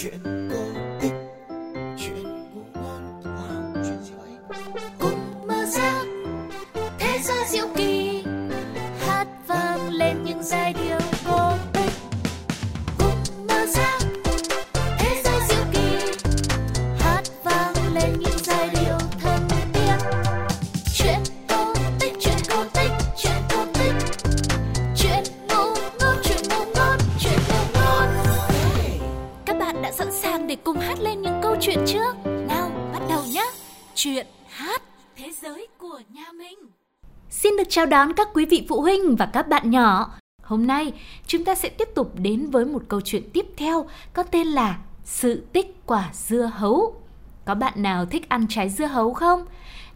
chuyện cổ chào đón các quý vị phụ huynh và các bạn nhỏ. Hôm nay chúng ta sẽ tiếp tục đến với một câu chuyện tiếp theo có tên là Sự tích quả dưa hấu. Có bạn nào thích ăn trái dưa hấu không?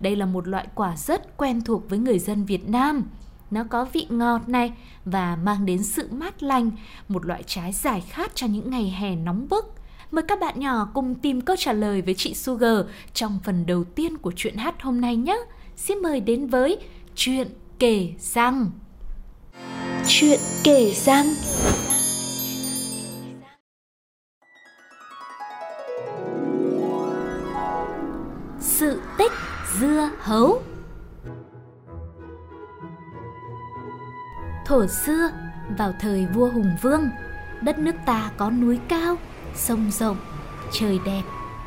Đây là một loại quả rất quen thuộc với người dân Việt Nam. Nó có vị ngọt này và mang đến sự mát lành, một loại trái giải khát cho những ngày hè nóng bức. Mời các bạn nhỏ cùng tìm câu trả lời với chị Sugar trong phần đầu tiên của chuyện hát hôm nay nhé. Xin mời đến với chuyện kể răng. Chuyện kể răng Sự tích dưa hấu Thổ xưa, vào thời vua Hùng Vương, đất nước ta có núi cao, sông rộng, trời đẹp,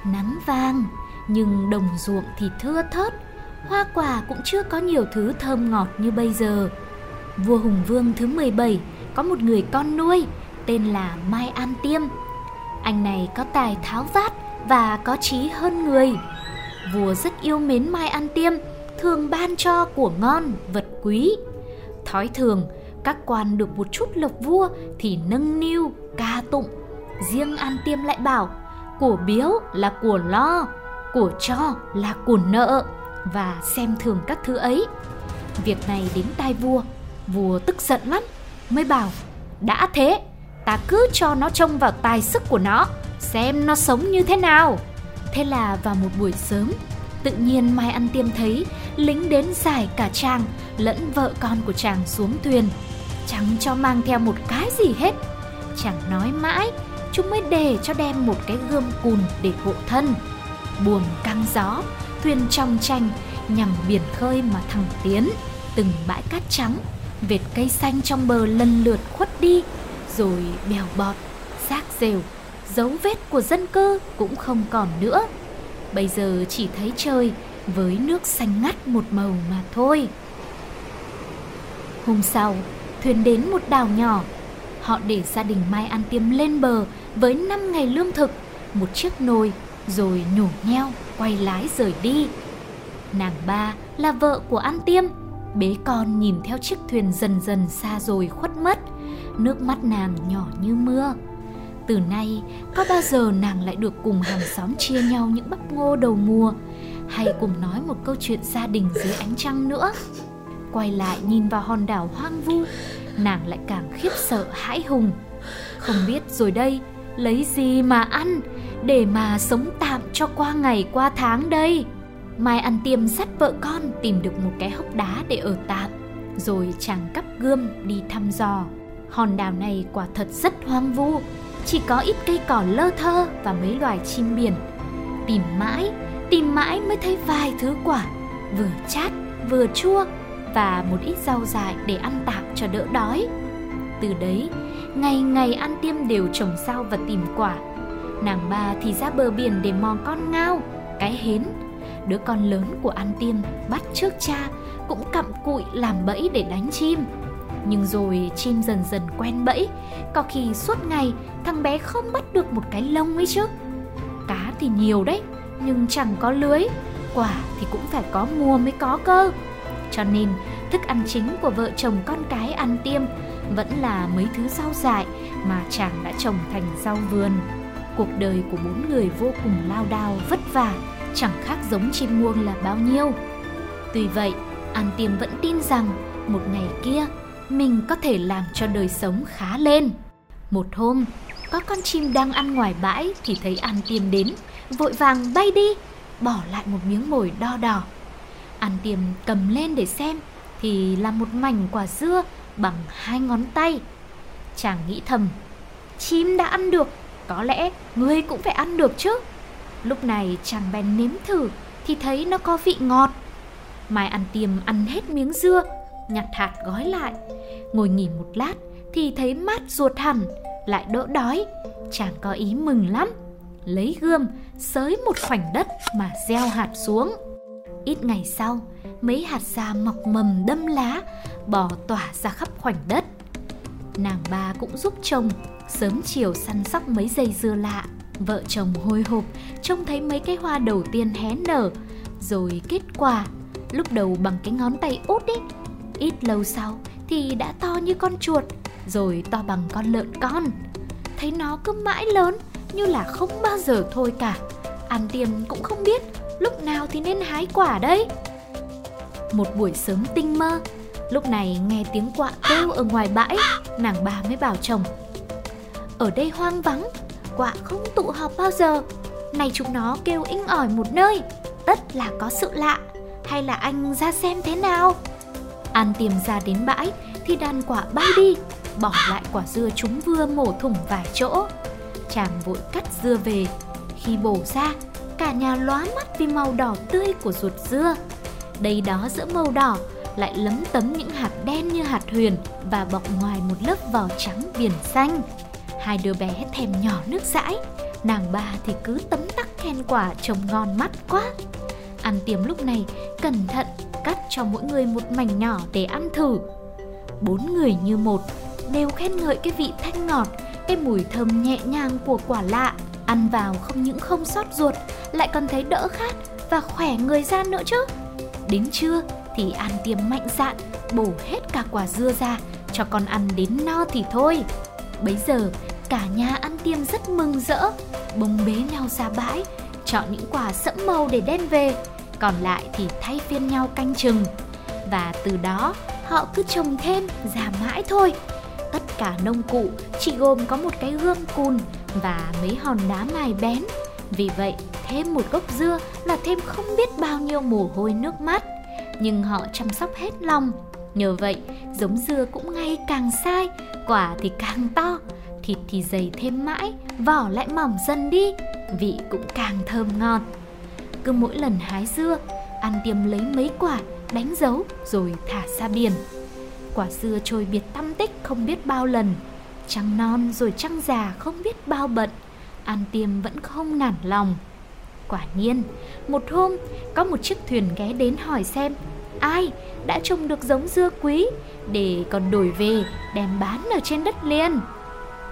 nắng vàng, nhưng đồng ruộng thì thưa thớt, hoa quả cũng chưa có nhiều thứ thơm ngọt như bây giờ. Vua Hùng Vương thứ 17 có một người con nuôi tên là Mai An Tiêm. Anh này có tài tháo vát và có trí hơn người. Vua rất yêu mến Mai An Tiêm, thường ban cho của ngon, vật quý. Thói thường, các quan được một chút lộc vua thì nâng niu, ca tụng. Riêng An Tiêm lại bảo, của biếu là của lo, của cho là của nợ và xem thường các thứ ấy. Việc này đến tai vua, vua tức giận lắm, mới bảo, đã thế, ta cứ cho nó trông vào tài sức của nó, xem nó sống như thế nào. Thế là vào một buổi sớm, tự nhiên Mai Ăn Tiêm thấy lính đến giải cả chàng lẫn vợ con của chàng xuống thuyền. Chẳng cho mang theo một cái gì hết. Chàng nói mãi, chúng mới để cho đem một cái gươm cùn để hộ thân. Buồm căng gió, thuyền trong tranh nhằm biển khơi mà thẳng tiến, từng bãi cát trắng, vệt cây xanh trong bờ lần lượt khuất đi, rồi bèo bọt, xác rêu, dấu vết của dân cư cũng không còn nữa. Bây giờ chỉ thấy trời với nước xanh ngắt một màu mà thôi. Hôm sau, thuyền đến một đảo nhỏ. Họ để gia đình Mai ăn Tiêm lên bờ với 5 ngày lương thực, một chiếc nồi, rồi nhổ nheo, quay lái rời đi. Nàng ba là vợ của An Tiêm, bế con nhìn theo chiếc thuyền dần dần xa rồi khuất mất, nước mắt nàng nhỏ như mưa. Từ nay, có bao giờ nàng lại được cùng hàng xóm chia nhau những bắp ngô đầu mùa, hay cùng nói một câu chuyện gia đình dưới ánh trăng nữa? Quay lại nhìn vào hòn đảo hoang vu, nàng lại càng khiếp sợ hãi hùng. Không biết rồi đây, lấy gì mà ăn, để mà sống tạm cho qua ngày qua tháng đây? Mai ăn tiêm dắt vợ con tìm được một cái hốc đá để ở tạm, rồi chàng cắp gươm đi thăm dò. Hòn đảo này quả thật rất hoang vu, chỉ có ít cây cỏ lơ thơ và mấy loài chim biển. Tìm mãi, tìm mãi mới thấy vài thứ quả, vừa chát, vừa chua và một ít rau dại để ăn tạm cho đỡ đói. Từ đấy, ngày ngày ăn tiêm đều trồng rau và tìm quả. Nàng ba thì ra bờ biển để mò con ngao, cái hến. Đứa con lớn của An Tiêm bắt trước cha cũng cặm cụi làm bẫy để đánh chim. Nhưng rồi chim dần dần quen bẫy, có khi suốt ngày thằng bé không bắt được một cái lông ấy chứ. Cá thì nhiều đấy, nhưng chẳng có lưới, quả thì cũng phải có mùa mới có cơ. Cho nên, thức ăn chính của vợ chồng con cái ăn tiêm vẫn là mấy thứ rau dại mà chàng đã trồng thành rau vườn. Cuộc đời của bốn người vô cùng lao đao, vất vả, chẳng khác giống chim muông là bao nhiêu. Tuy vậy, An Tiêm vẫn tin rằng một ngày kia mình có thể làm cho đời sống khá lên. Một hôm, có con chim đang ăn ngoài bãi thì thấy An Tiêm đến, vội vàng bay đi, bỏ lại một miếng mồi đo đỏ. An Tiêm cầm lên để xem thì là một mảnh quả dưa bằng hai ngón tay. Chàng nghĩ thầm, chim đã ăn được có lẽ ngươi cũng phải ăn được chứ. Lúc này chàng bèn nếm thử, Thì thấy nó có vị ngọt. Mai ăn tiêm ăn hết miếng dưa, Nhặt hạt gói lại. Ngồi nghỉ một lát Thì thấy mát ruột hẳn, Lại đỡ đói. Chàng có ý mừng lắm. Lấy gươm, Sới một khoảnh đất mà gieo hạt xuống. Ít ngày sau, Mấy hạt da mọc mầm đâm lá, Bò tỏa ra khắp khoảnh đất. Nàng ba cũng giúp chồng. Sớm chiều săn sóc mấy dây dưa lạ, Vợ chồng hồi hộp, Trông thấy mấy cái hoa đầu tiên hé nở, Rồi kết quả, Lúc đầu bằng cái ngón tay út ấy Ít lâu sau thì đã to như con chuột, Rồi to bằng con lợn con. Thấy nó cứ mãi lớn, Như là không bao giờ thôi cả. Ăn tiêm cũng không biết Lúc nào thì nên hái quả đấy. Một buổi sớm tinh mơ, Lúc này nghe tiếng quạ kêu ở ngoài bãi, Nàng bà mới bảo chồng ở đây hoang vắng Quạ không tụ họp bao giờ. Này chúng nó kêu inh ỏi một nơi, Tất là có sự lạ. Hay là anh ra xem thế nào? An tìm ra đến bãi, Thì đàn quả bay đi, Bỏ lại quả dưa chúng vừa mổ thủng vài chỗ. Chàng vội cắt dưa về. Khi bổ ra, Cả nhà lóa mắt vì màu đỏ tươi của ruột dưa. Đây đó giữa màu đỏ, lại lấm tấm những hạt đen như hạt huyền và bọc ngoài một lớp vỏ trắng biển xanh. Hai đứa bé thèm nhỏ nước dãi, nàng ba thì cứ tấm tắc khen quả trông ngon mắt quá. Ăn tiêm lúc này cẩn thận cắt cho mỗi người một mảnh nhỏ để ăn thử. Bốn người như một đều khen ngợi cái vị thanh ngọt, cái mùi thơm nhẹ nhàng của quả lạ. Ăn vào không những không sót ruột, lại còn thấy đỡ khát và khỏe người ra nữa chứ. Đến trưa thì ăn Tiêm mạnh dạn bổ hết cả quả dưa ra cho con ăn đến no thì thôi. Bấy giờ cả nhà ăn Tiêm rất mừng rỡ, bồng bế nhau ra bãi, chọn những quả sẫm màu để đem về, còn lại thì thay phiên nhau canh chừng. Và từ đó họ cứ trồng thêm già mãi thôi. Tất cả nông cụ chỉ gồm có một cái gươm cùn và mấy hòn đá mài bén. Vì vậy, thêm một gốc dưa là thêm không biết bao nhiêu mồ hôi nước mắt nhưng họ chăm sóc hết lòng. Nhờ vậy, giống dưa cũng ngày càng sai, quả thì càng to, thịt thì dày thêm mãi, vỏ lại mỏng dần đi, vị cũng càng thơm ngon. Cứ mỗi lần hái dưa, ăn tiêm lấy mấy quả, đánh dấu rồi thả ra biển. Quả dưa trôi biệt tâm tích không biết bao lần, trăng non rồi trăng già không biết bao bận, ăn Tiêm vẫn không nản lòng. Quả nhiên, một hôm có một chiếc thuyền ghé đến hỏi xem ai đã trồng được giống dưa quý để còn đổi về đem bán ở trên đất liền.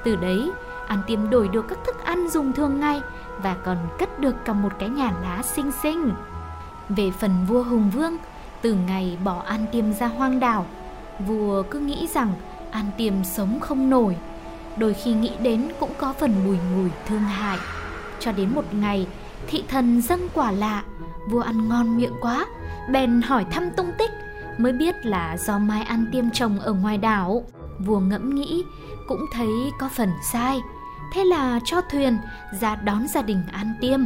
Từ đấy, An Tiêm đổi được các thức ăn dùng thường ngày và còn cất được cả một cái nhà lá xinh xinh. Về phần vua Hùng Vương, từ ngày bỏ An Tiêm ra hoang đảo, vua cứ nghĩ rằng An Tiêm sống không nổi. Đôi khi nghĩ đến cũng có phần bùi ngùi thương hại. Cho đến một ngày, thị thần dâng quả lạ vua ăn ngon miệng quá bèn hỏi thăm tung tích mới biết là do mai ăn tiêm trồng ở ngoài đảo vua ngẫm nghĩ cũng thấy có phần sai. Thế là cho thuyền ra đón gia đình an tiêm.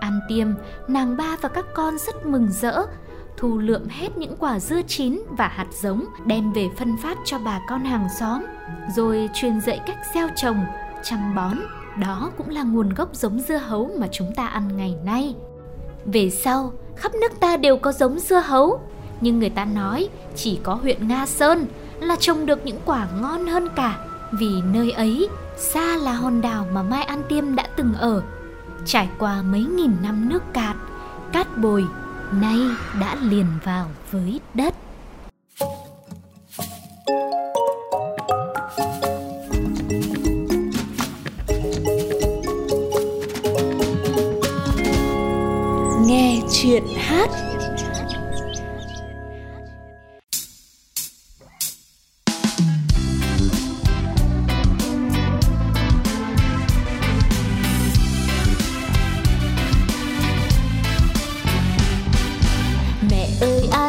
An tiêm nàng ba và các con rất mừng rỡ thu lượm hết những quả dưa chín và hạt giống đem về phân phát cho bà con hàng xóm rồi truyền dạy cách gieo trồng chăm bón. Đó cũng là nguồn gốc giống dưa hấu mà chúng ta ăn ngày nay. Về sau, khắp nước ta đều có giống dưa hấu, nhưng người ta nói chỉ có huyện Nga Sơn là trồng được những quả ngon hơn cả vì nơi ấy xa là hòn đảo mà Mai An Tiêm đã từng ở. Trải qua mấy nghìn năm nước cạn, cát bồi nay đã liền vào với đất.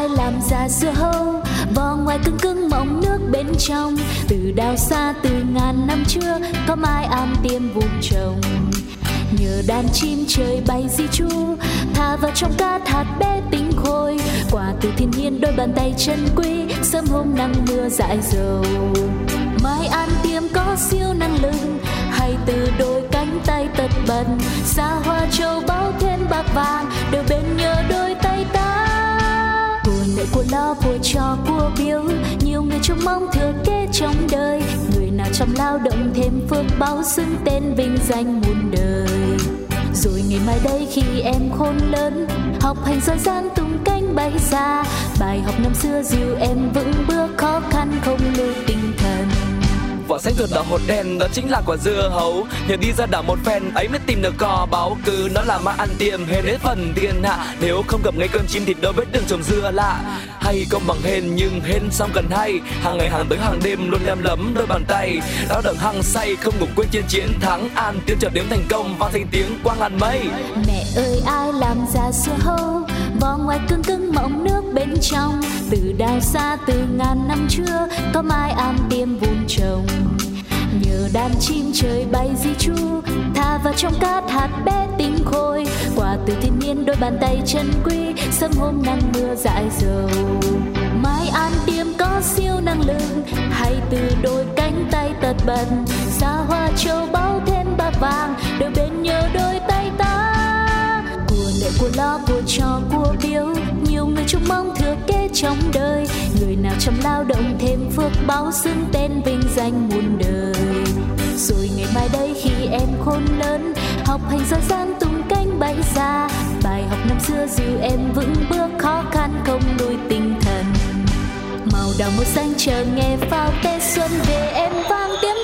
Ai làm ra dưa hấu. Vỏ ngoài cứng cứng mỏng nước bên trong. Từ đào xa, từ ngàn năm chưa Có mai am tiêm vùng trồng. Nhờ đàn chim trời bay di chu thả vào trong cát hạt bé tinh khôi. Quả từ thiên nhiên đôi bàn tay chân quý, sớm hôm nắng mưa dại dầu. Mai an tiêm có siêu năng lực, hay từ đôi cánh tay tập bần xa hoa châu báu thêm bạc vàng, đều bên của của lo của cho của biếu. Nhiều người trông mong thừa kế trong đời. Người nào trong lao động thêm phước báo xứng tên vinh danh muôn đời. Rồi ngày mai đây khi em khôn lớn, học hành giỏi giang tung cánh bay xa. Bài học năm xưa dìu em vững bước xanh ruột đỏ hột đen, đó chính là quả dưa hấu. Nhờ đi ra đảo một phen, ấy mới tìm được cò báo cứ nó là ma ăn tiềm hên hết phần thiên hạ. Nếu không gặp ngay cơn chim thì đâu biết đường trồng dưa lạ. Hay công bằng hên nhưng hên xong cần hay. Hàng ngày hàng tới hàng đêm luôn lem lấm đôi bàn tay. Lao động hăng say, không ngủ quên chiến chiến thắng an. Tiến chợt đếm thành công, vang thành tiếng quang ngàn mây. Mẹ ơi, ai làm ra dưa hấu? Vỏ ngoài cứng cứng mọng nước bên trong. Từ đào xa, từ ngàn năm chưa có mai an tiêm vun trồng nhờ đàn chim trời bay di chu thả vào trong cát hạt bé tinh khôi. Quả từ thiên nhiên đôi bàn tay chân quý, sớm hôm nắng mưa dại dầu. Mai an tiêm có siêu năng lượng, hay từ đôi cánh tay tật bật xa hoa châu báu thêm bạc vàng đều bên nhờ đôi tay ta của lo, của cho, của biếu. Nhiều người trông mong thừa kế trong đời. Người nào trong lao động thêm phước báo xứng tên vinh danh muôn đời. Rồi ngày mai đây khi em khôn lớn, học hành giỏi giang tung cánh bay xa. Bài học năm xưa dìu em vững bước, khó khăn không lùi tinh thần. Màu đào màu xanh chờ nghe pháo tết xuân về em vang tiếng